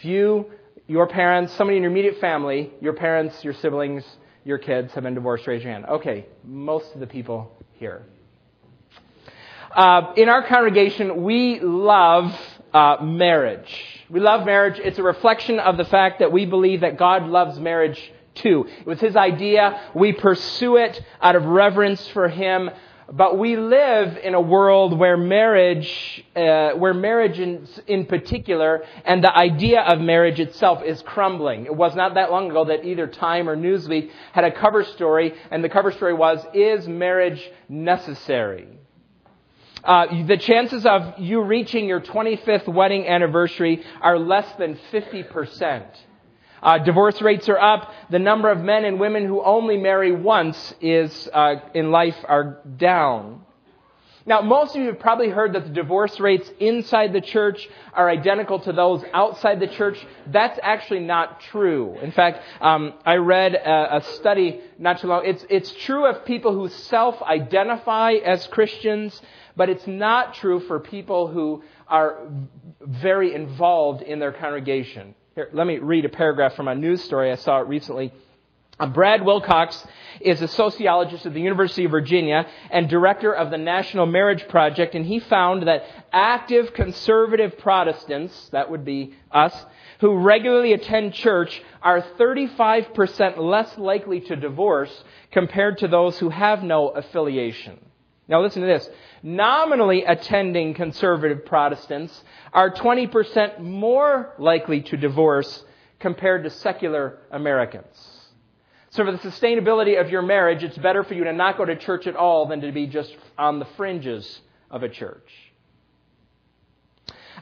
If you, your parents, somebody in your immediate family, your parents, your siblings, your kids have been divorced, raise your hand. Okay, most of the people here. Uh, in our congregation, we love uh, marriage. We love marriage. It's a reflection of the fact that we believe that God loves marriage too. It was His idea. We pursue it out of reverence for Him. But we live in a world where marriage, uh, where marriage in, in particular, and the idea of marriage itself is crumbling. It was not that long ago that either Time or Newsweek had a cover story, and the cover story was, Is marriage necessary? Uh, the chances of you reaching your 25th wedding anniversary are less than 50%. Uh, divorce rates are up. The number of men and women who only marry once is uh, in life are down. Now, most of you have probably heard that the divorce rates inside the church are identical to those outside the church. That's actually not true. In fact, um, I read a, a, study not too long. It's it's true of people who self-identify as Christians, but it's not true for people who are very involved in their congregation. Here, let me read a paragraph from a news story. I saw it recently. Uh, Brad Wilcox is a sociologist at the University of Virginia and director of the National Marriage Project, and he found that active conservative Protestants, that would be us, who regularly attend church are 35% less likely to divorce compared to those who have no affiliation. Now listen to this. Nominally attending conservative Protestants are 20% more likely to divorce compared to secular Americans. So for the sustainability of your marriage, it's better for you to not go to church at all than to be just on the fringes of a church.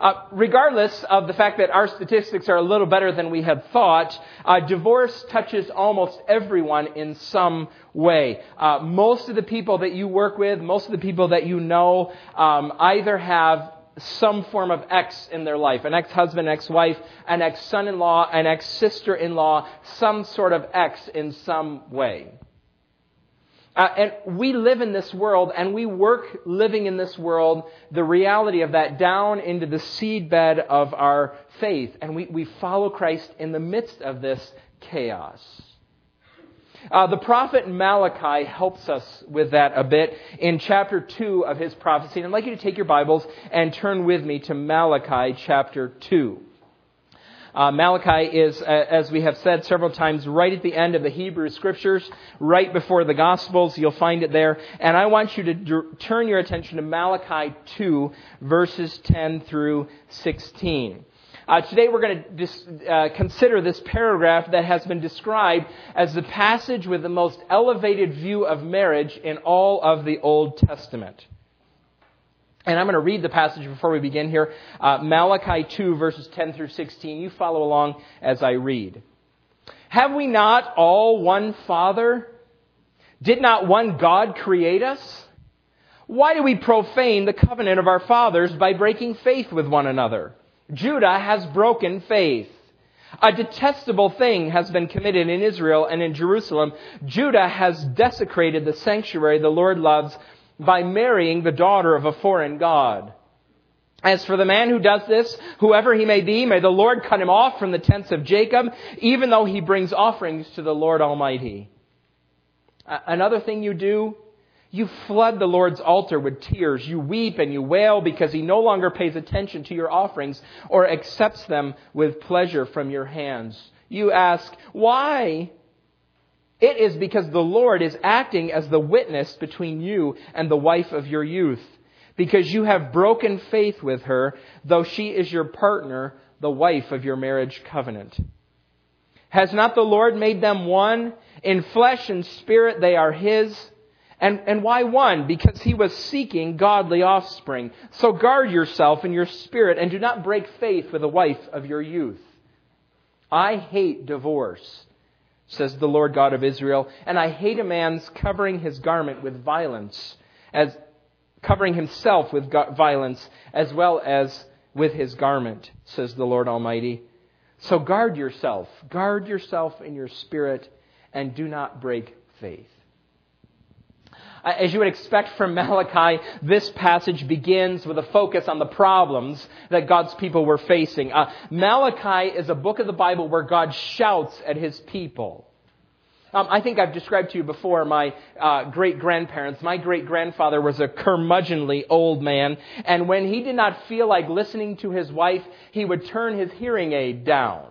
Uh, regardless of the fact that our statistics are a little better than we had thought, uh, divorce touches almost everyone in some way. Uh, most of the people that you work with, most of the people that you know, um, either have some form of ex in their life an ex husband, ex wife, an ex son in law, an ex sister in law, some sort of ex in some way. Uh, and we live in this world and we work living in this world, the reality of that down into the seedbed of our faith. And we, we follow Christ in the midst of this chaos. Uh, the prophet Malachi helps us with that a bit in chapter 2 of his prophecy. And I'd like you to take your Bibles and turn with me to Malachi chapter 2. Uh, Malachi is, uh, as we have said several times, right at the end of the Hebrew Scriptures, right before the Gospels. You'll find it there. And I want you to d- turn your attention to Malachi 2, verses 10 through 16. Uh, today we're going to dis- uh, consider this paragraph that has been described as the passage with the most elevated view of marriage in all of the Old Testament. And I'm going to read the passage before we begin here. Uh, Malachi 2, verses 10 through 16. You follow along as I read. Have we not all one Father? Did not one God create us? Why do we profane the covenant of our fathers by breaking faith with one another? Judah has broken faith. A detestable thing has been committed in Israel and in Jerusalem. Judah has desecrated the sanctuary the Lord loves by marrying the daughter of a foreign god. As for the man who does this, whoever he may be, may the Lord cut him off from the tents of Jacob, even though he brings offerings to the Lord Almighty. Another thing you do, you flood the Lord's altar with tears. You weep and you wail because he no longer pays attention to your offerings or accepts them with pleasure from your hands. You ask, why? It is because the Lord is acting as the witness between you and the wife of your youth, because you have broken faith with her, though she is your partner, the wife of your marriage covenant. Has not the Lord made them one? In flesh and spirit they are His. And, and why one? Because He was seeking godly offspring. So guard yourself in your spirit and do not break faith with the wife of your youth. I hate divorce says the Lord God of Israel. And I hate a man's covering his garment with violence, as covering himself with violence, as well as with his garment, says the Lord Almighty. So guard yourself, guard yourself in your spirit, and do not break faith. Uh, as you would expect from Malachi, this passage begins with a focus on the problems that God's people were facing. Uh, Malachi is a book of the Bible where God shouts at his people. Um, I think I've described to you before my uh, great grandparents. My great grandfather was a curmudgeonly old man, and when he did not feel like listening to his wife, he would turn his hearing aid down.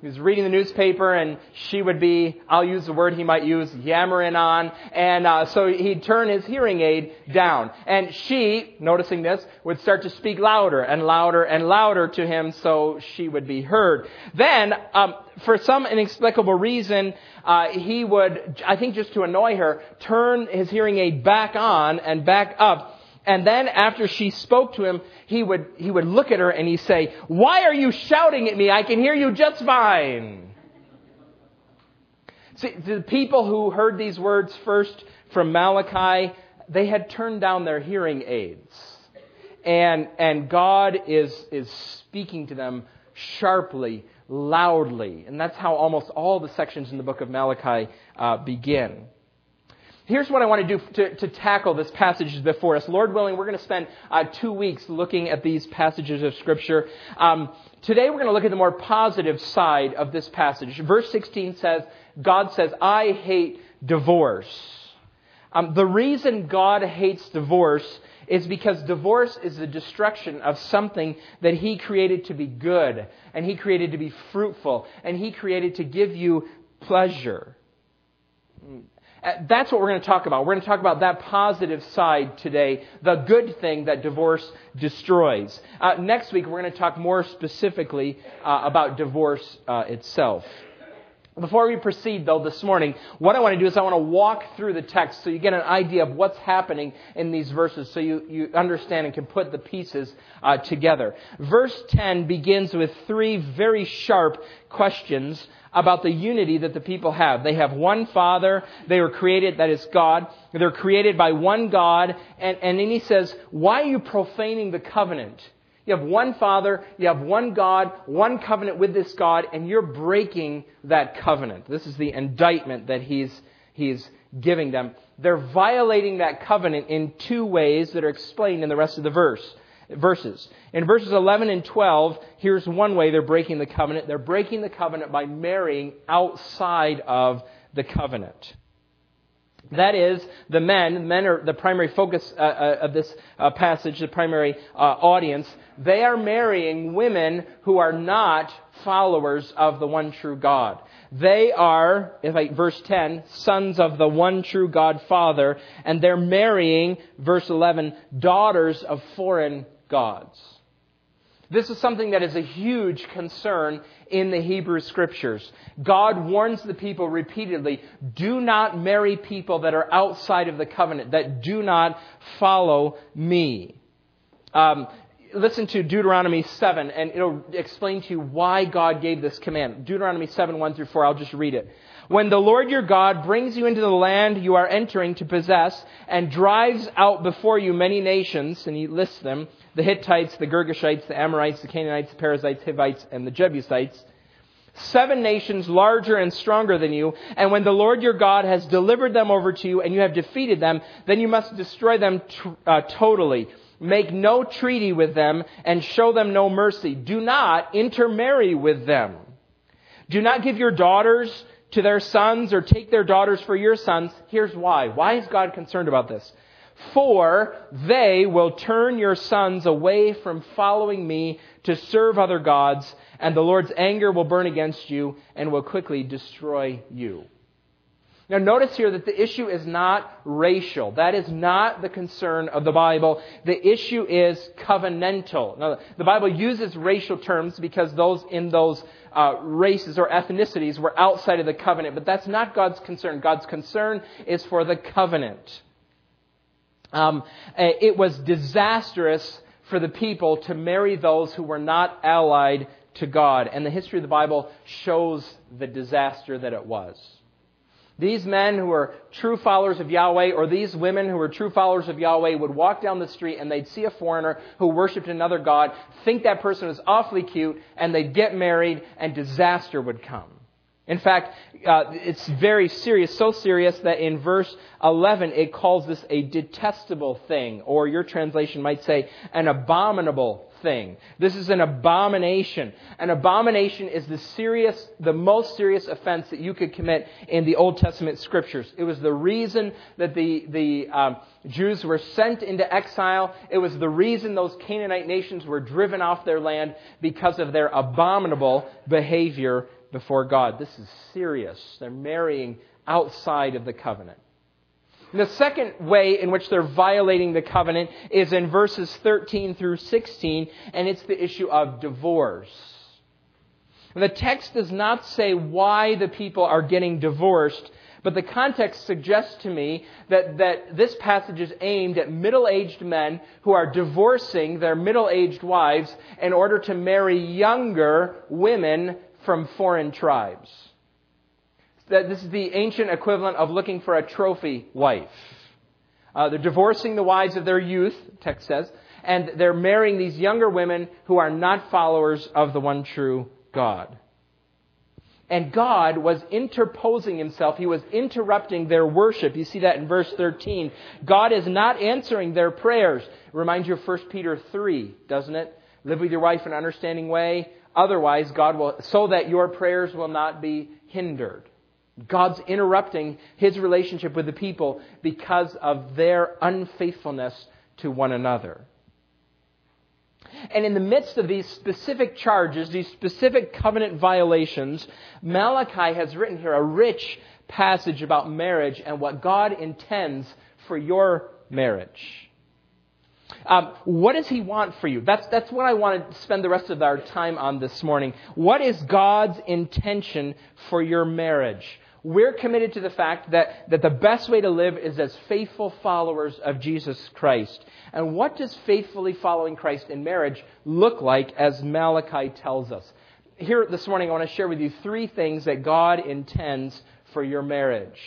He was reading the newspaper, and she would be, I'll use the word he might use, yammering on. And uh, so he'd turn his hearing aid down. And she, noticing this, would start to speak louder and louder and louder to him so she would be heard. Then, um, for some inexplicable reason, uh, he would, I think just to annoy her, turn his hearing aid back on and back up and then after she spoke to him, he would, he would look at her and he'd say, Why are you shouting at me? I can hear you just fine. See, the people who heard these words first from Malachi, they had turned down their hearing aids. And, and God is, is speaking to them sharply, loudly. And that's how almost all the sections in the book of Malachi uh, begin here's what I want to do to, to, tackle this passage before us. Lord willing, we're going to spend uh, two weeks looking at these passages of Scripture. Um, today, we're going to look at the more positive side of this passage. Verse 16 says, God says, I hate divorce. Um, the reason God hates divorce is because divorce is the destruction of something that He created to be good, and He created to be fruitful, and He created to give you pleasure. Uh, that's what we're going to talk about. We're going to talk about that positive side today, the good thing that divorce destroys. Uh, next week, we're going to talk more specifically uh, about divorce uh, itself. Before we proceed, though, this morning, what I want to do is I want to walk through the text so you get an idea of what's happening in these verses so you, you understand and can put the pieces uh, together. Verse 10 begins with three very sharp questions about the unity that the people have. They have one Father. They were created, that is God. They're created by one God. And, and then he says, why are you profaning the covenant? You have one Father, you have one God, one covenant with this God, and you're breaking that covenant. This is the indictment that he's, he's giving them. They're violating that covenant in two ways that are explained in the rest of the verse verses. In verses 11 and 12, here's one way they're breaking the covenant. They're breaking the covenant by marrying outside of the covenant. That is, the men, men are the primary focus uh, uh, of this uh, passage, the primary uh, audience. They are marrying women who are not followers of the one true God. They are, if I, verse 10, sons of the one true God Father, and they're marrying, verse 11, daughters of foreign gods. This is something that is a huge concern in the Hebrew scriptures. God warns the people repeatedly, do not marry people that are outside of the covenant, that do not follow me. Um, listen to Deuteronomy 7, and it'll explain to you why God gave this command. Deuteronomy 7, 1 through 4, I'll just read it. When the Lord your God brings you into the land you are entering to possess and drives out before you many nations, and he lists them, the Hittites, the Girgashites, the Amorites, the Canaanites, the Perizzites, Hivites, and the Jebusites, seven nations larger and stronger than you, and when the Lord your God has delivered them over to you and you have defeated them, then you must destroy them t- uh, totally. Make no treaty with them and show them no mercy. Do not intermarry with them. Do not give your daughters to their sons or take their daughters for your sons. Here's why. Why is God concerned about this? For they will turn your sons away from following me to serve other gods, and the Lord's anger will burn against you and will quickly destroy you. Now, notice here that the issue is not racial. That is not the concern of the Bible. The issue is covenantal. Now, the Bible uses racial terms because those in those uh, races or ethnicities were outside of the covenant, but that's not God's concern. God's concern is for the covenant. Um, it was disastrous for the people to marry those who were not allied to God, and the history of the Bible shows the disaster that it was. These men who are true followers of Yahweh, or these women who are true followers of Yahweh, would walk down the street and they'd see a foreigner who worshiped another God, think that person was awfully cute, and they'd get married, and disaster would come. In fact, uh, it's very serious, so serious that in verse 11 it calls this a detestable thing, or your translation might say an abominable thing. This is an abomination. An abomination is the serious, the most serious offense that you could commit in the Old Testament scriptures. It was the reason that the, the um, Jews were sent into exile. It was the reason those Canaanite nations were driven off their land because of their abominable behavior before God. This is serious. They're marrying outside of the covenant. The second way in which they're violating the covenant is in verses 13 through 16, and it's the issue of divorce. The text does not say why the people are getting divorced, but the context suggests to me that, that this passage is aimed at middle aged men who are divorcing their middle aged wives in order to marry younger women from foreign tribes. That this is the ancient equivalent of looking for a trophy wife. Uh, they're divorcing the wives of their youth, text says, and they're marrying these younger women who are not followers of the one true God. And God was interposing himself. He was interrupting their worship. You see that in verse 13. God is not answering their prayers. It reminds you of 1 Peter 3, doesn't it? Live with your wife in an understanding way. Otherwise, God will, so that your prayers will not be hindered. God's interrupting his relationship with the people because of their unfaithfulness to one another. And in the midst of these specific charges, these specific covenant violations, Malachi has written here a rich passage about marriage and what God intends for your marriage. Um, what does He want for you? That's, that's what I want to spend the rest of our time on this morning. What is God's intention for your marriage? We're committed to the fact that, that the best way to live is as faithful followers of Jesus Christ. And what does faithfully following Christ in marriage look like as Malachi tells us? Here this morning, I want to share with you three things that God intends for your marriage.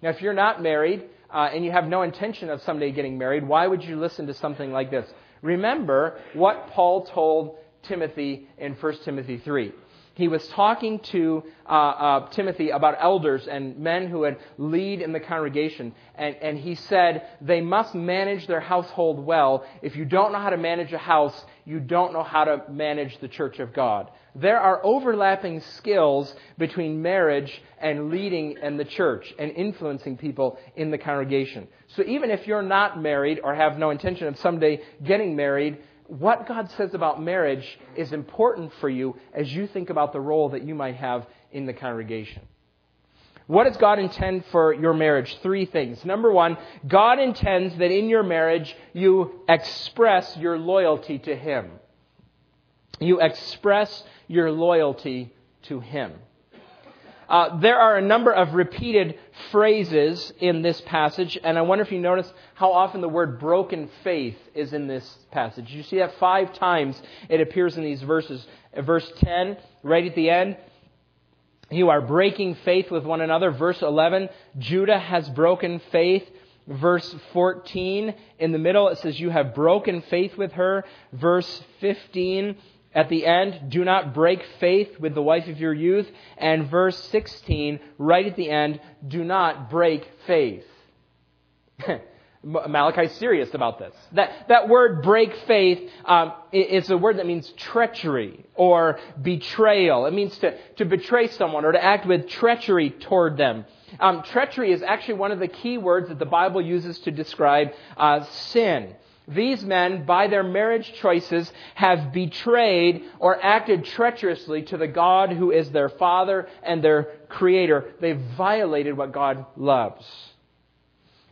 Now, if you're not married, uh, and you have no intention of someday getting married, why would you listen to something like this? Remember what Paul told Timothy in 1 Timothy 3 he was talking to uh, uh, Timothy about elders and men who would lead in the congregation. And, and he said, they must manage their household well. If you don't know how to manage a house, you don't know how to manage the church of God. There are overlapping skills between marriage and leading and the church and influencing people in the congregation. So even if you're not married or have no intention of someday getting married, what God says about marriage is important for you as you think about the role that you might have in the congregation. What does God intend for your marriage? Three things. Number one, God intends that in your marriage you express your loyalty to Him. You express your loyalty to Him. Uh, there are a number of repeated phrases in this passage, and I wonder if you notice how often the word broken faith is in this passage. You see that five times it appears in these verses. Verse 10, right at the end, you are breaking faith with one another. Verse 11, Judah has broken faith. Verse 14, in the middle, it says, You have broken faith with her. Verse 15, at the end, do not break faith with the wife of your youth. And verse 16, right at the end, do not break faith. Malachi's serious about this. That, that word break faith um, is a word that means treachery or betrayal. It means to, to betray someone or to act with treachery toward them. Um, treachery is actually one of the key words that the Bible uses to describe uh, sin. These men, by their marriage choices, have betrayed or acted treacherously to the God who is their Father and their Creator. They've violated what God loves.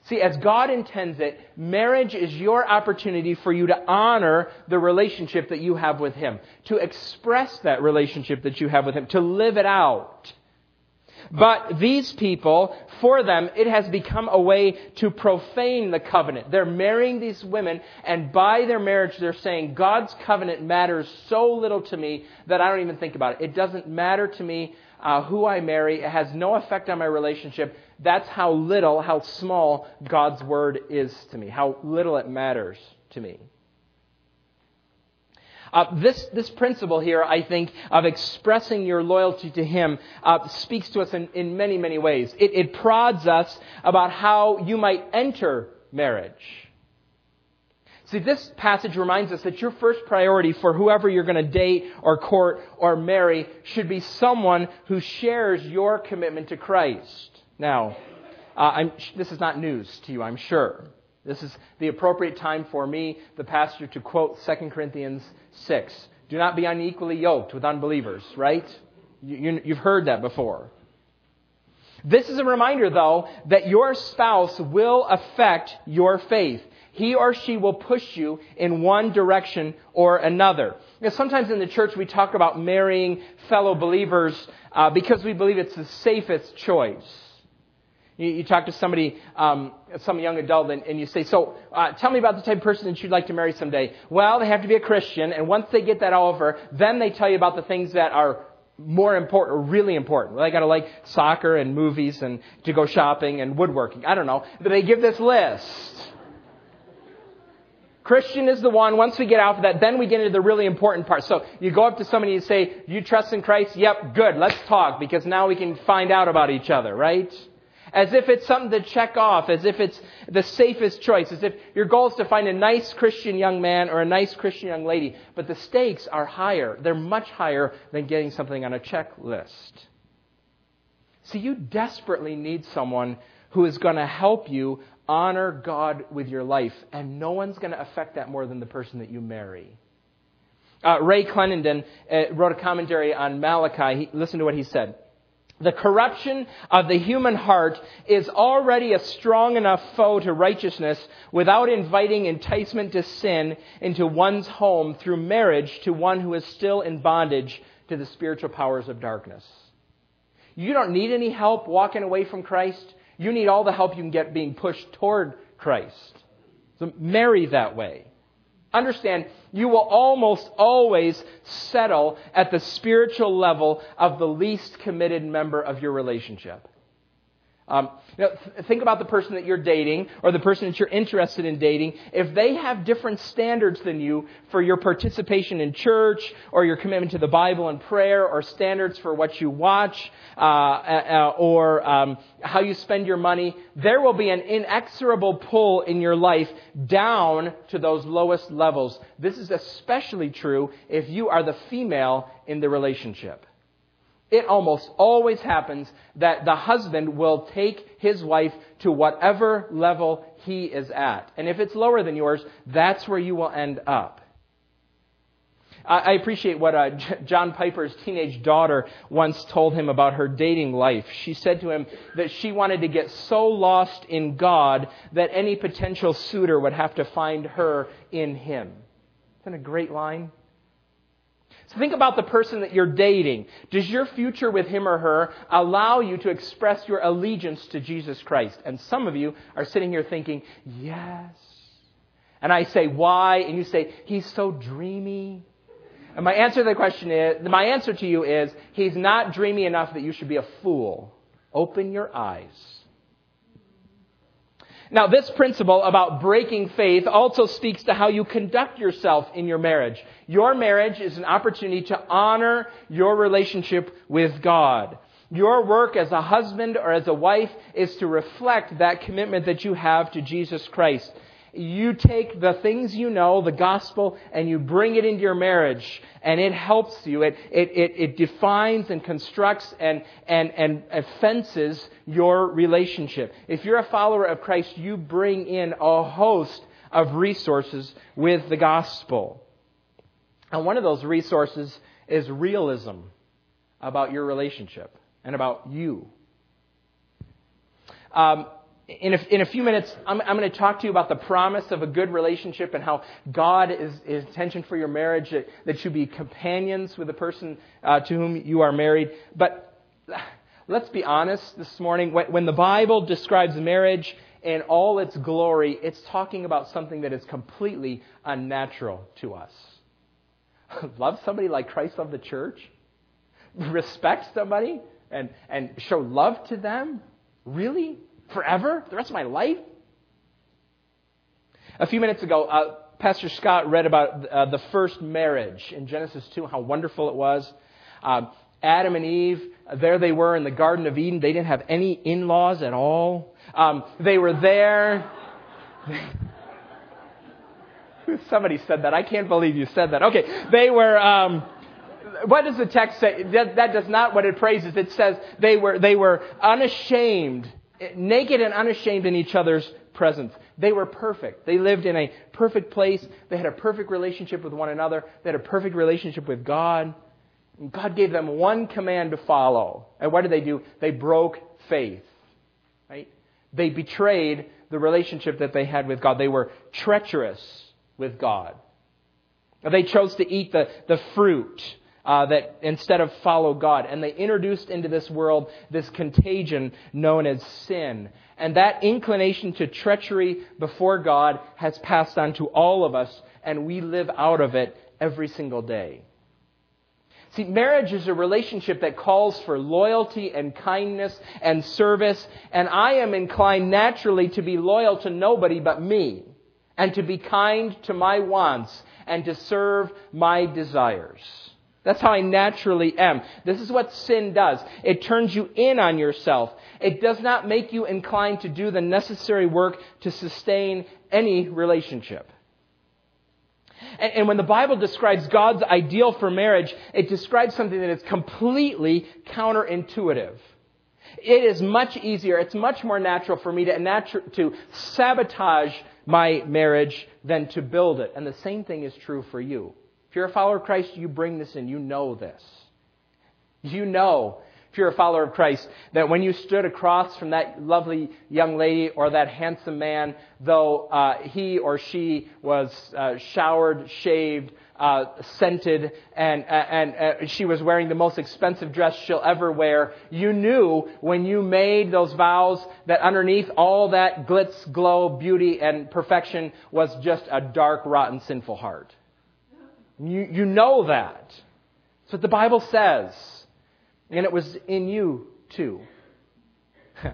See, as God intends it, marriage is your opportunity for you to honor the relationship that you have with Him, to express that relationship that you have with Him, to live it out. But these people, for them, it has become a way to profane the covenant. They're marrying these women, and by their marriage, they're saying, God's covenant matters so little to me that I don't even think about it. It doesn't matter to me uh, who I marry, it has no effect on my relationship. That's how little, how small God's word is to me, how little it matters to me. Uh, this, this principle here, I think, of expressing your loyalty to Him uh, speaks to us in, in many, many ways. It, it prods us about how you might enter marriage. See, this passage reminds us that your first priority for whoever you're going to date or court or marry should be someone who shares your commitment to Christ. Now, uh, this is not news to you, I'm sure. This is the appropriate time for me, the pastor, to quote 2 Corinthians 6. Do not be unequally yoked with unbelievers, right? You, have heard that before. This is a reminder, though, that your spouse will affect your faith. He or she will push you in one direction or another. Know, sometimes in the church we talk about marrying fellow believers uh, because we believe it's the safest choice. You, you talk to somebody, um, some young adult, and, and you say, So, uh, tell me about the type of person that you'd like to marry someday. Well, they have to be a Christian, and once they get that over, then they tell you about the things that are more important, or really important. Well, they got to like soccer and movies and to go shopping and woodworking. I don't know. But they give this list. Christian is the one. Once we get out of that, then we get into the really important part. So you go up to somebody and you say, "You trust in Christ?" Yep, good. Let's talk because now we can find out about each other, right? As if it's something to check off, as if it's the safest choice, as if your goal is to find a nice Christian young man or a nice Christian young lady. But the stakes are higher. They're much higher than getting something on a checklist. See, you desperately need someone who is going to help you honor God with your life, and no one's going to affect that more than the person that you marry. Uh, Ray Clendenen uh, wrote a commentary on Malachi. He, listen to what he said. The corruption of the human heart is already a strong enough foe to righteousness without inviting enticement to sin into one's home through marriage to one who is still in bondage to the spiritual powers of darkness. You don't need any help walking away from Christ. You need all the help you can get being pushed toward Christ. So marry that way. Understand, you will almost always settle at the spiritual level of the least committed member of your relationship. Um, you know, th- think about the person that you're dating or the person that you're interested in dating. If they have different standards than you for your participation in church or your commitment to the Bible and prayer or standards for what you watch uh, uh, or um, how you spend your money, there will be an inexorable pull in your life down to those lowest levels. This is especially true if you are the female in the relationship it almost always happens that the husband will take his wife to whatever level he is at. And if it's lower than yours, that's where you will end up. I appreciate what uh, John Piper's teenage daughter once told him about her dating life. She said to him that she wanted to get so lost in God that any potential suitor would have to find her in him. Isn't that a great line? So think about the person that you're dating. Does your future with him or her allow you to express your allegiance to Jesus Christ? And some of you are sitting here thinking, yes. And I say, why? And you say, he's so dreamy. And my answer to the question is, my answer to you is, he's not dreamy enough that you should be a fool. Open your eyes. Now, this principle about breaking faith also speaks to how you conduct yourself in your marriage. Your marriage is an opportunity to honor your relationship with God. Your work as a husband or as a wife is to reflect that commitment that you have to Jesus Christ you take the things you know, the gospel, and you bring it into your marriage, and it helps you. It, it, it, it defines and constructs and, and, and fences your relationship. If you're a follower of Christ, you bring in a host of resources with the gospel. And one of those resources is realism about your relationship and about you. Um, in a, in a few minutes, I'm, I'm going to talk to you about the promise of a good relationship and how God is, is intention for your marriage, that, that you be companions with the person uh, to whom you are married. But let's be honest this morning. When, when the Bible describes marriage in all its glory, it's talking about something that is completely unnatural to us. Love somebody like Christ loved the church? Respect somebody and, and show love to them? Really? Forever? The rest of my life? A few minutes ago, uh, Pastor Scott read about uh, the first marriage in Genesis 2, how wonderful it was. Uh, Adam and Eve, there they were in the Garden of Eden. They didn't have any in laws at all. Um, they were there. Somebody said that. I can't believe you said that. Okay. They were. Um, what does the text say? That, that does not what it praises. It says they were, they were unashamed, naked and unashamed in each other's presence. They were perfect. They lived in a perfect place. They had a perfect relationship with one another. They had a perfect relationship with God. And God gave them one command to follow. And what did they do? They broke faith. Right? They betrayed the relationship that they had with God. They were treacherous with God. They chose to eat the, the fruit uh, that instead of follow God. And they introduced into this world this contagion known as sin. And that inclination to treachery before God has passed on to all of us, and we live out of it every single day. See, marriage is a relationship that calls for loyalty and kindness and service, and I am inclined naturally to be loyal to nobody but me, and to be kind to my wants, and to serve my desires. That's how I naturally am. This is what sin does. It turns you in on yourself. It does not make you inclined to do the necessary work to sustain any relationship. And, and, when the Bible describes God's ideal for marriage, it describes something that is completely counterintuitive. It is much easier, it's much more natural for me to, natu- to sabotage my marriage than to build it. And the same thing is true for you. If you're a follower of Christ, you bring this in. You know this. You know, if you're a follower of Christ, that when you stood across from that lovely young lady or that handsome man, though uh, he or she was uh, showered, shaved, uh, scented, and, and uh, she was wearing the most expensive dress she'll ever wear, you knew when you made those vows that underneath all that glitz, glow, beauty, and perfection was just a dark, rotten, sinful heart. You, you know that. That's what the Bible says. And it was in you too.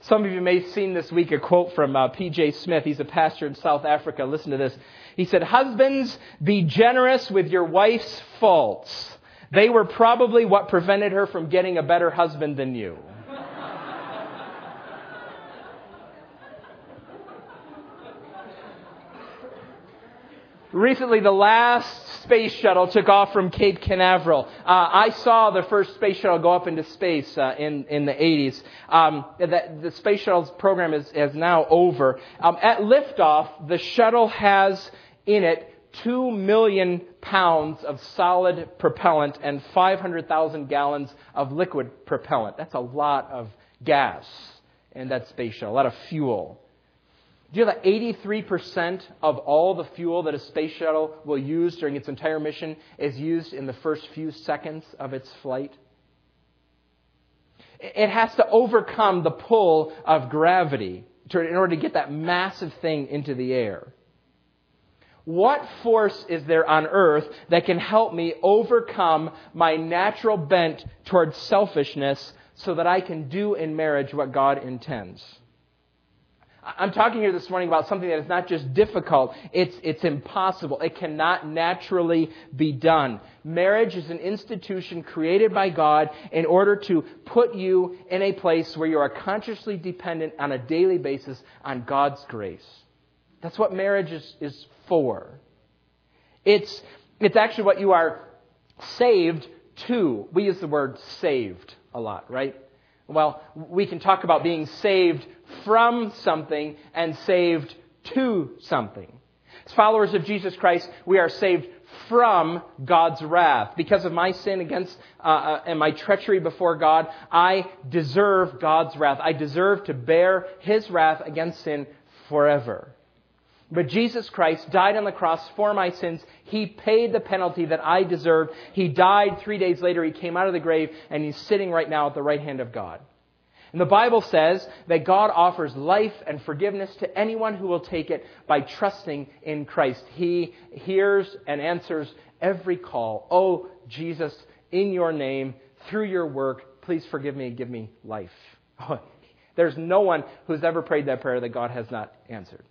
Some of you may have seen this week a quote from uh, P.J. Smith. He's a pastor in South Africa. Listen to this. He said, Husbands, be generous with your wife's faults. They were probably what prevented her from getting a better husband than you. Recently, the last space shuttle took off from Cape Canaveral. Uh, I saw the first space shuttle go up into space uh, in in the 80s. Um, the, the space shuttle's program is, is now over. Um, at liftoff, the shuttle has in it two million pounds of solid propellant and 500,000 gallons of liquid propellant. That's a lot of gas in that space shuttle, a lot of fuel. Do you know that 83% of all the fuel that a space shuttle will use during its entire mission is used in the first few seconds of its flight? It has to overcome the pull of gravity in order to get that massive thing into the air. What force is there on earth that can help me overcome my natural bent towards selfishness so that I can do in marriage what God intends? I'm talking here this morning about something that is not just difficult, it's, it's impossible. It cannot naturally be done. Marriage is an institution created by God in order to put you in a place where you are consciously dependent on a daily basis on God's grace. That's what marriage is, is for. It's, it's actually what you are saved to. We use the word saved a lot, right? Well, we can talk about being saved from something and saved to something. As followers of Jesus Christ, we are saved from God's wrath. Because of my sin against uh, uh, and my treachery before God, I deserve God's wrath. I deserve to bear His wrath against sin forever. But Jesus Christ died on the cross for my sins. He paid the penalty that I deserved. He died three days later. He came out of the grave, and he's sitting right now at the right hand of God. And the Bible says that God offers life and forgiveness to anyone who will take it by trusting in Christ. He hears and answers every call. Oh, Jesus, in your name, through your work, please forgive me and give me life. There's no one who's ever prayed that prayer that God has not answered.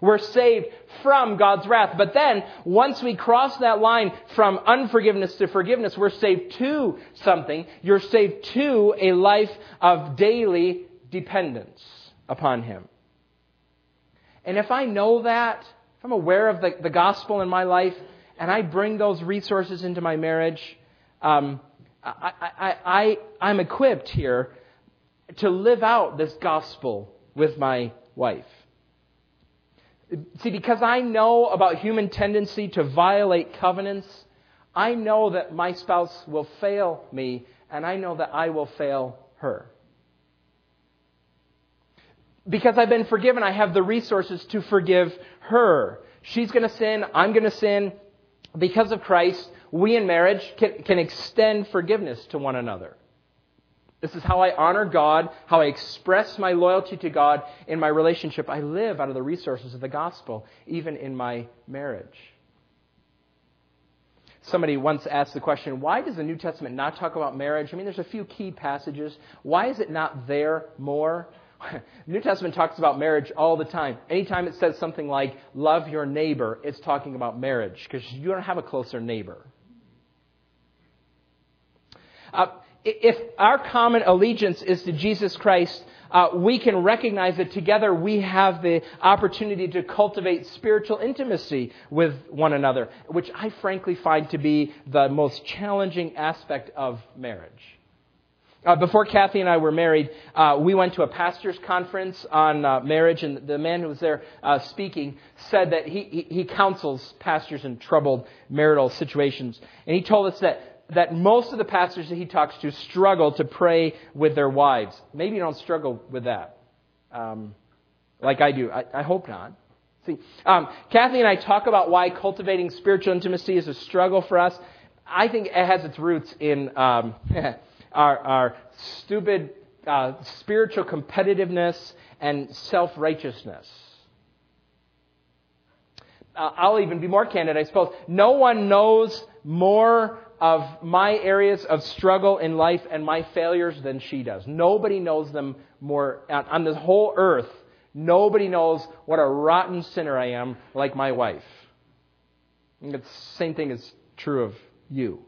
We're saved from God's wrath. But then, once we cross that line from unforgiveness to forgiveness, we're saved to something. You're saved to a life of daily dependence upon Him. And if I know that, if I'm aware of the, the gospel in my life, and I bring those resources into my marriage, um, I, I, I, I'm equipped here to live out this gospel with my wife. See, because I know about human tendency to violate covenants, I know that my spouse will fail me, and I know that I will fail her. Because I've been forgiven, I have the resources to forgive her. She's going to sin, I'm going to sin. Because of Christ, we in marriage can, can extend forgiveness to one another. This is how I honor God, how I express my loyalty to God in my relationship. I live out of the resources of the gospel, even in my marriage. Somebody once asked the question, why does the New Testament not talk about marriage? I mean, there's a few key passages. Why is it not there more? The New Testament talks about marriage all the time. Anytime it says something like, love your neighbor, it's talking about marriage, because you don't have a closer neighbor. Uh, if our common allegiance is to Jesus Christ, uh, we can recognize that together we have the opportunity to cultivate spiritual intimacy with one another, which I frankly find to be the most challenging aspect of marriage. Uh, before Kathy and I were married, uh, we went to a pastor's conference on uh, marriage, and the man who was there uh, speaking said that he, he, he counsels pastors in troubled marital situations. And he told us that that most of the pastors that he talks to struggle to pray with their wives. Maybe you don't struggle with that, um, like I do. I, I hope not. See, um, Kathy and I talk about why cultivating spiritual intimacy is a struggle for us. I think it has its roots in um, our, our, stupid uh, spiritual competitiveness and self righteousness. Uh, I'll even be more candid, I suppose. No one knows more of my areas of struggle in life and my failures than she does. Nobody knows them more on this whole earth. Nobody knows what a rotten sinner I am like my wife. And the same thing is true of you.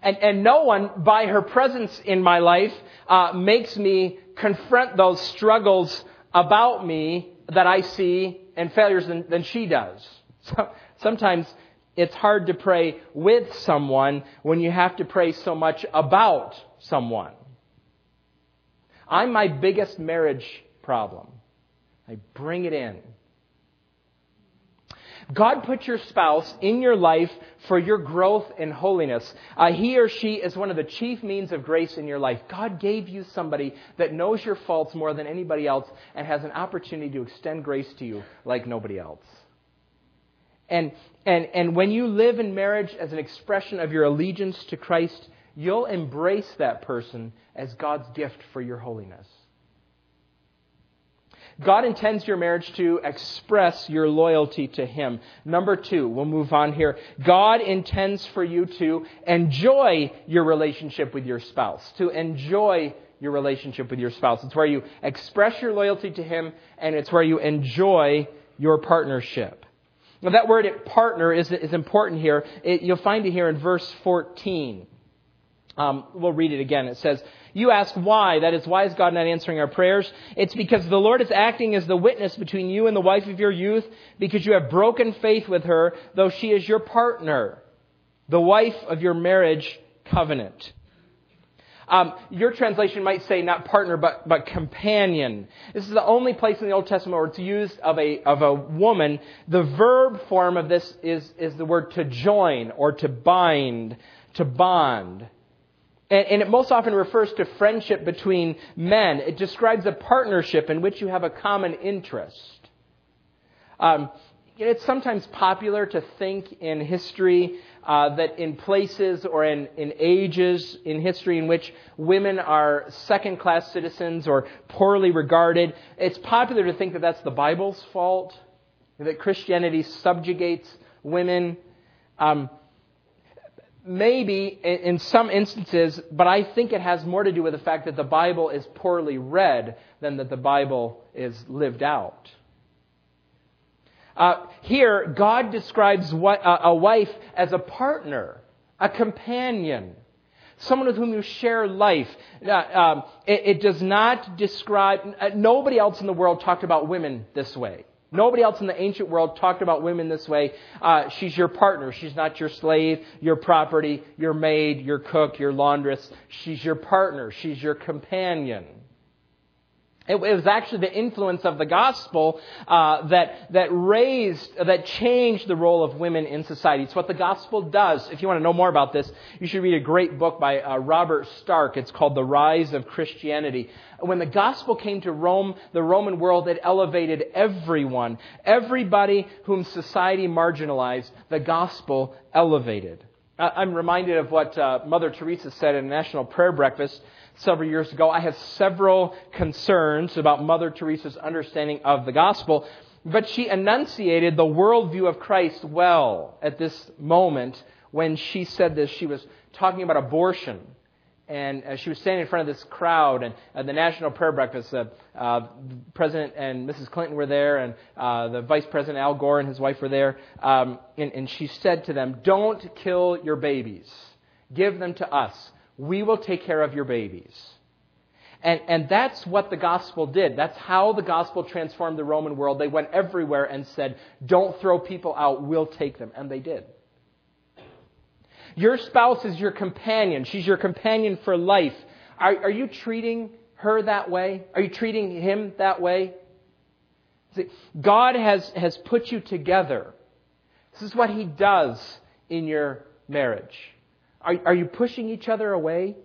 And, and no one, by her presence in my life, uh, makes me confront those struggles about me that I see and failures than, than she does. So, sometimes it's hard to pray with someone when you have to pray so much about someone. I'm my biggest marriage problem. I bring it in. God put your spouse in your life for your growth in holiness. Uh, he or she is one of the chief means of grace in your life. God gave you somebody that knows your faults more than anybody else and has an opportunity to extend grace to you like nobody else. And, and, and when you live in marriage as an expression of your allegiance to Christ, you'll embrace that person as God's gift for your holiness. God intends your marriage to express your loyalty to Him. Number two, we'll move on here. God intends for you to enjoy your relationship with your spouse, to enjoy your relationship with your spouse. It's where you express your loyalty to Him, and it's where you enjoy your partnership. Now, that word partner is, is important here. It, you'll find it here in verse 14. Um, we'll read it again. It says, You ask why. That is, why is God not answering our prayers? It's because the Lord is acting as the witness between you and the wife of your youth, because you have broken faith with her, though she is your partner, the wife of your marriage covenant. Um, your translation might say not partner, but, but companion. This is the only place in the Old Testament where it's used of a, of a woman. The verb form of this is, is the word to join or to bind, to bond. And, and it most often refers to friendship between men. It describes a partnership in which you have a common interest. Um, it's sometimes popular to think in history uh, that in places or in, in ages in history in which women are second class citizens or poorly regarded, it's popular to think that that's the Bible's fault, that Christianity subjugates women. Um, maybe in, some instances, but I think it has more to do with the fact that the Bible is poorly read than that the Bible is lived out. Uh, here, God describes what, uh, a wife as a partner, a companion, someone with whom you share life. Uh, um, it, it, does not describe, uh, nobody else in the world talked about women this way. Nobody else in the ancient world talked about women this way. Uh, she's your partner. She's not your slave, your property, your maid, your cook, your laundress. She's your partner. She's your companion. It was actually the influence of the gospel uh, that that raised, that changed the role of women in society. It's what the gospel does. If you want to know more about this, you should read a great book by uh, Robert Stark. It's called "The Rise of Christianity." When the gospel came to Rome, the Roman world, it elevated everyone, everybody whom society marginalized. The gospel elevated. I'm reminded of what uh, Mother Teresa said in a National Prayer Breakfast several years ago. I have several concerns about Mother Teresa's understanding of the gospel, but she enunciated the worldview of Christ well at this moment when she said this. She was talking about abortion. And uh, she was standing in front of this crowd, and at the National Prayer Breakfast, uh, uh, President and Mrs. Clinton were there, and uh, the Vice President Al Gore and his wife were there. Um, and, and she said to them, Don't kill your babies. Give them to us we will take care of your babies. And, and that's what the gospel did. That's how the gospel transformed the Roman world. They went everywhere and said, don't throw people out, we'll take them. And they did. Your spouse is your companion. She's your companion for life. Are, are you treating her that way? Are you treating him that way? See, God has, has put you together. This is what he does in your marriage. Are, are you pushing each other away?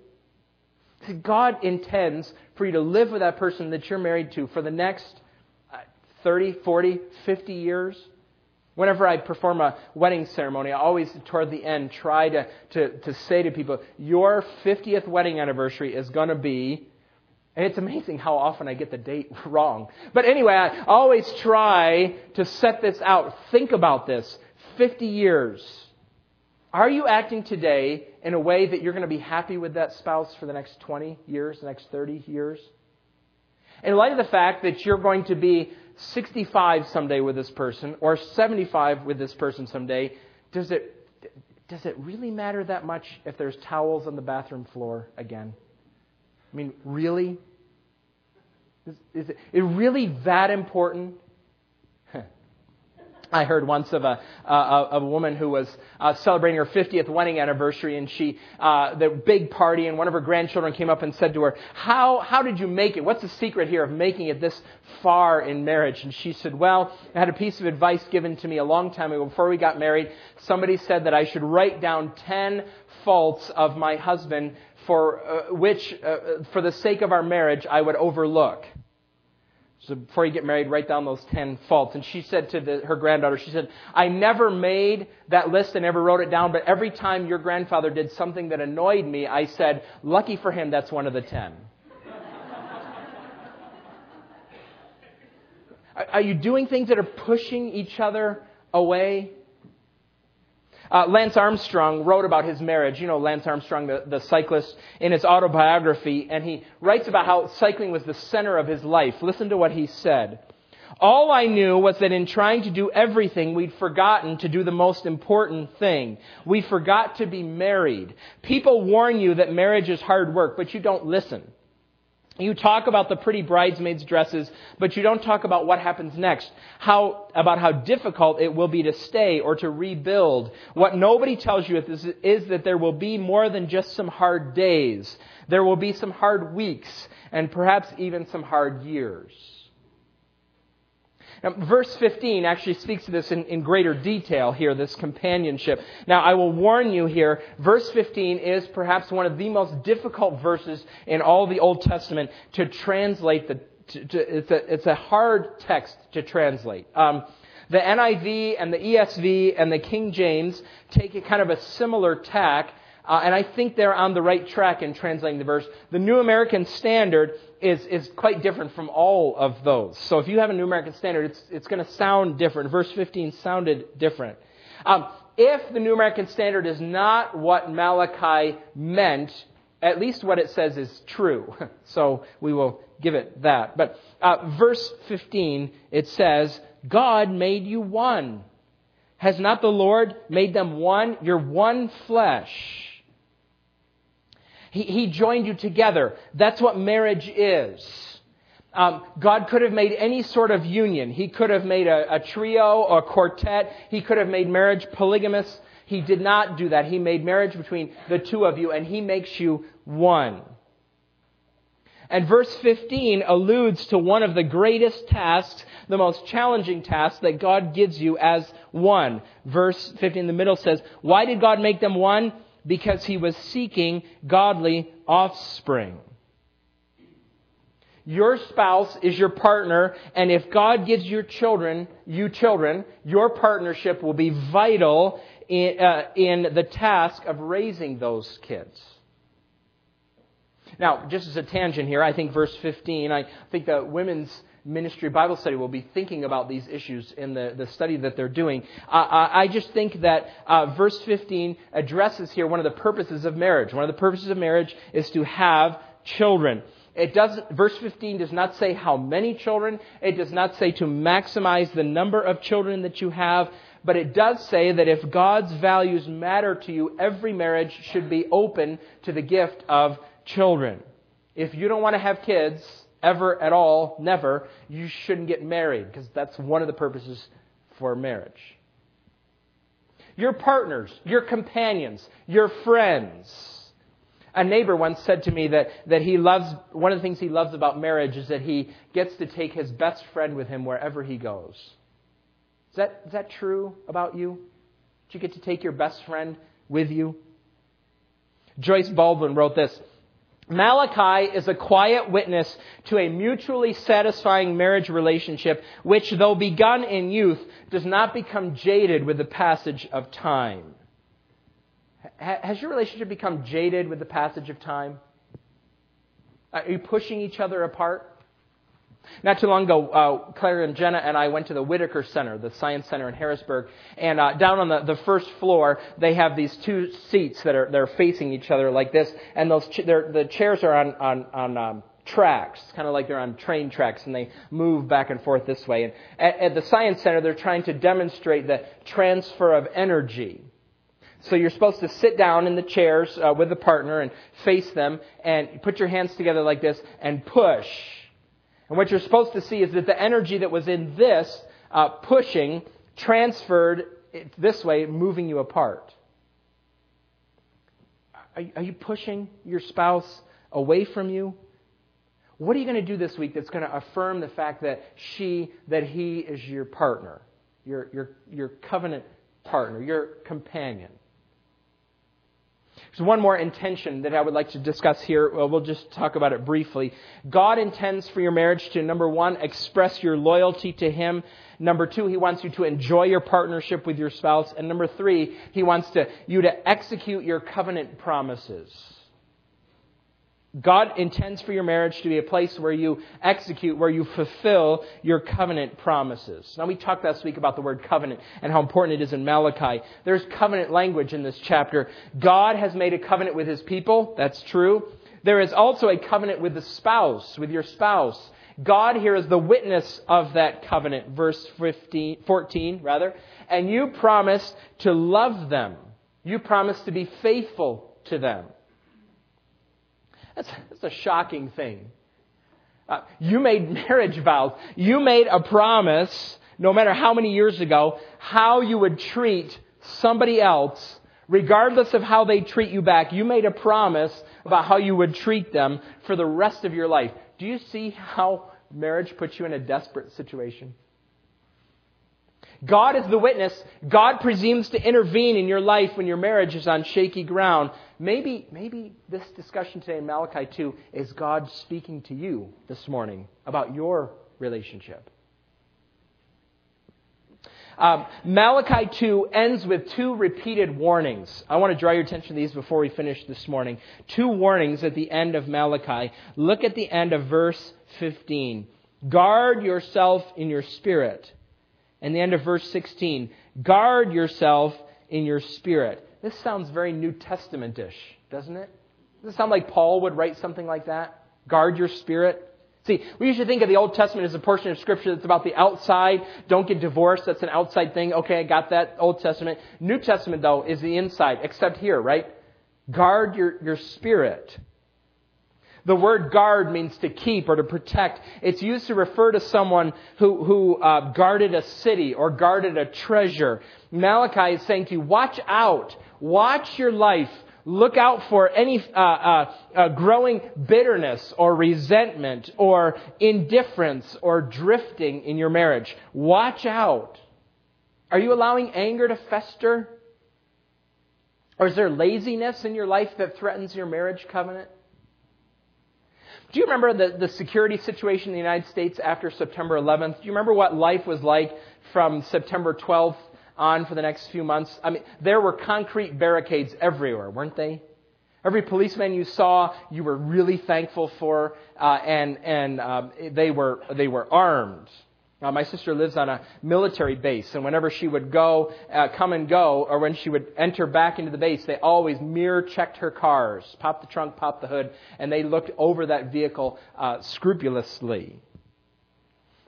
God intends for you to live with that person that you're married to for the next uh, 30, 40, 50 years. Whenever I perform a wedding ceremony, I always, toward the end, try to, to, to say to people, Your 50th wedding anniversary is going to be. And it's amazing how often I get the date wrong. But anyway, I always try to set this out. Think about this 50 years. Are you acting today in a way that you're going to be happy with that spouse for the next 20 years, the next 30 years? In light of the fact that you're going to be 65 someday with this person or 75 with this person someday, does it, does it really matter that much if there's towels on the bathroom floor again? I mean, really? Is, is it, is it really that important? I heard once of a, uh, of a woman who was uh, celebrating her 50th wedding anniversary, and she, uh, the big party, and one of her grandchildren came up and said to her, "How how did you make it? What's the secret here of making it this far in marriage?" And she said, "Well, I had a piece of advice given to me a long time ago before we got married. Somebody said that I should write down ten faults of my husband for uh, which, uh, for the sake of our marriage, I would overlook." So before you get married, write down those 10 faults. And she said to the, her granddaughter, she said, I never made that list and never wrote it down, but every time your grandfather did something that annoyed me, I said, lucky for him, that's one of the 10. Are you doing things that are pushing each other away? Uh, Lance Armstrong wrote about his marriage. You know Lance Armstrong, the, the cyclist, in his autobiography, and he writes about how cycling was the center of his life. Listen to what he said. All I knew was that in trying to do everything, we'd forgotten to do the most important thing. We forgot to be married. People warn you that marriage is hard work, but you don't listen. You talk about the pretty bridesmaids' dresses, but you don't talk about what happens next. How, about how difficult it will be to stay or to rebuild. What nobody tells you is, is that there will be more than just some hard days. There will be some hard weeks, and perhaps even some hard years. Now, verse 15 actually speaks to this in, in greater detail here, this companionship. Now, I will warn you here, verse 15 is perhaps one of the most difficult verses in all the Old Testament to translate. The, to, to, it's, a, it's a hard text to translate. Um, the NIV and the ESV and the King James take a kind of a similar tack uh, and I think they're on the right track in translating the verse. The New American Standard is, is quite different from all of those. So if you have a New American Standard, it's, it's going to sound different. Verse 15 sounded different. Um, if the New American Standard is not what Malachi meant, at least what it says is true. So we will give it that. But uh, verse 15, it says, God made you one. Has not the Lord made them one? You're one flesh. He, he joined you together. That's what marriage is. Um, God could have made any sort of union. He could have made a, a trio a quartet. He could have made marriage polygamous. He did not do that. He made marriage between the two of you, and He makes you one. And verse 15 alludes to one of the greatest tasks, the most challenging tasks that God gives you as one. Verse 15 in the middle says, Why did God make them one? Because He was seeking godly offspring. Your spouse is your partner, and if God gives your children, you children, your partnership will be vital in, uh, in the task of raising those kids. Now, just as a tangent here, I think verse 15, I think the women's ministry Bible study will be thinking about these issues in the, the study that they're doing. Uh, I just think that uh, verse 15 addresses here one of the purposes of marriage. One of the purposes of marriage is to have children. It does verse 15 does not say how many children. It does not say to maximize the number of children that you have. But it does say that if God's values matter to you, every marriage should be open to the gift of children. If you don't want to have kids, ever at all, never, you shouldn't get married because that's one of the purposes for marriage. Your partners, your companions, your friends, a neighbor once said to me that, that he loves, one of the things he loves about marriage is that he gets to take his best friend with him wherever he goes. Is that, is that true about you? Do you get to take your best friend with you? Joyce Baldwin wrote this Malachi is a quiet witness to a mutually satisfying marriage relationship, which, though begun in youth, does not become jaded with the passage of time. Has your relationship become jaded with the passage of time? Are you pushing each other apart? Not too long ago, uh, Claire and Jenna and I went to the Whitaker Center, the Science Center in Harrisburg, and uh, down on the, the first floor, they have these two seats that are they're facing each other like this, and those ch- the chairs are on on on um, tracks, kind of like they're on train tracks, and they move back and forth this way. And at, at the Science Center, they're trying to demonstrate the transfer of energy so you're supposed to sit down in the chairs uh, with the partner and face them and put your hands together like this and push. And what you're supposed to see is that the energy that was in this uh, pushing transferred this way, moving you apart. Are, are you pushing your spouse away from you? What are you going to do this week that's going to affirm the fact that she, that he is your partner, your, your, your covenant partner, your companion? There's one more intention that I would like to discuss here. Well, we'll just talk about it briefly. God intends for your marriage to, number one, express your loyalty to Him. Number two, He wants you to enjoy your partnership with your spouse. And number three, He wants to, you to execute your covenant promises. God intends for your marriage to be a place where you execute, where you fulfill your covenant promises. Now, we talked last week about the word covenant and how important it is in Malachi. There's covenant language in this chapter. God has made a covenant with his people. That's true. There is also a covenant with the spouse, with your spouse. God here is the witness of that covenant, verse 15, 14, rather. And you promise to love them. You promise to be faithful to them. That's, that's a shocking thing. Uh, you made marriage vows. You made a promise, no matter how many years ago, how you would treat somebody else, regardless of how they treat you back. You made a promise about how you would treat them for the rest of your life. Do you see how marriage puts you in a desperate situation? God is the witness. God presumes to intervene in your life when your marriage is on shaky ground. Maybe, maybe this discussion today in Malachi 2 is God speaking to you this morning about your relationship. Um, Malachi 2 ends with two repeated warnings. I want to draw your attention to these before we finish this morning. Two warnings at the end of Malachi. Look at the end of verse 15. Guard yourself in your spirit and the end of verse 16 guard yourself in your spirit. This sounds very New Testamentish, doesn't it? Does it sound like Paul would write something like that? Guard your spirit. See, we usually think of the Old Testament as a portion of Scripture that's about the outside. Don't get divorced. That's an outside thing. Okay, I got that. Old Testament. New Testament, though, is the inside, except here, right? Guard your, your spirit. The word guard means to keep or to protect. It's used to refer to someone who, who uh, guarded a city or guarded a treasure. Malachi is saying to you, watch out. Watch your life Look out for any uh, uh, uh, growing bitterness or resentment or indifference or drifting in your marriage. Watch out. Are you allowing anger to fester? Or is there laziness in your life that threatens your marriage covenant? Do you remember the, the security situation in the United States after September 11th? Do you remember what life was like from September 12th on for the next few months. I mean, there were concrete barricades everywhere, weren't they? Every policeman you saw, you were really thankful for, uh, and and um, they were they were armed. Uh, my sister lives on a military base, and whenever she would go, uh, come and go, or when she would enter back into the base, they always mirror checked her cars, pop the trunk, pop the hood, and they looked over that vehicle uh, scrupulously.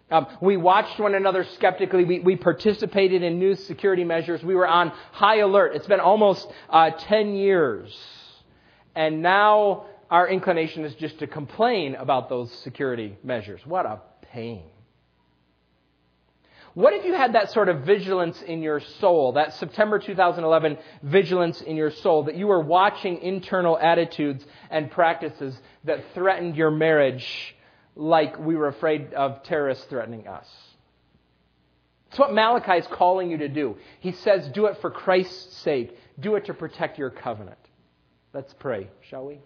Um, we watched one another skeptically. We, we, participated in new security measures. We were on high alert. It's been almost uh, 10 years. And now our inclination is just to complain about those security measures. What a pain. What if you had that sort of vigilance in your soul, that September 2011 vigilance in your soul, that you were watching internal attitudes and practices that threatened your marriage like we were afraid of terrorists threatening us. It's what Malachi is calling you to do. He says, do it for Christ's sake. Do it to protect your covenant. Let's pray, shall we?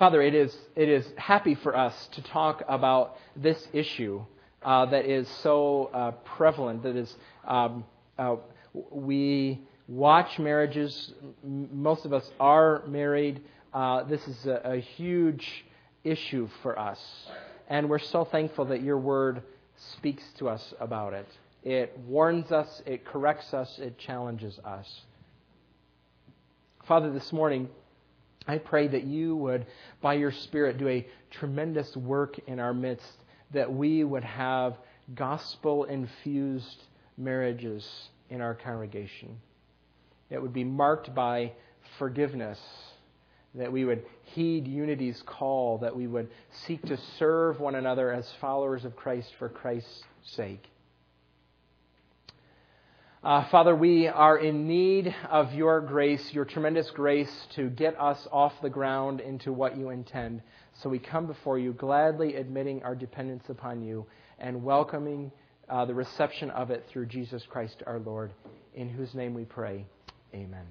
Father, it is, it is happy for us to talk about this issue uh, that is so uh, prevalent, that is, um, uh, we watch marriages. Most of us are married. Uh, this is a, a huge issue for us. And we're so thankful that your word speaks to us about it. It warns us, it corrects us, it challenges us. Father, this morning, I pray that you would, by your Spirit, do a tremendous work in our midst, that we would have gospel infused marriages in our congregation that would be marked by forgiveness, that we would heed unity's call, that we would seek to serve one another as followers of Christ for Christ's sake. Uh, Father, we are in need of your grace, your tremendous grace to get us off the ground into what you intend. So we come before you gladly admitting our dependence upon you and welcoming uh, the reception of it through Jesus Christ our Lord, in whose name we pray. Amen.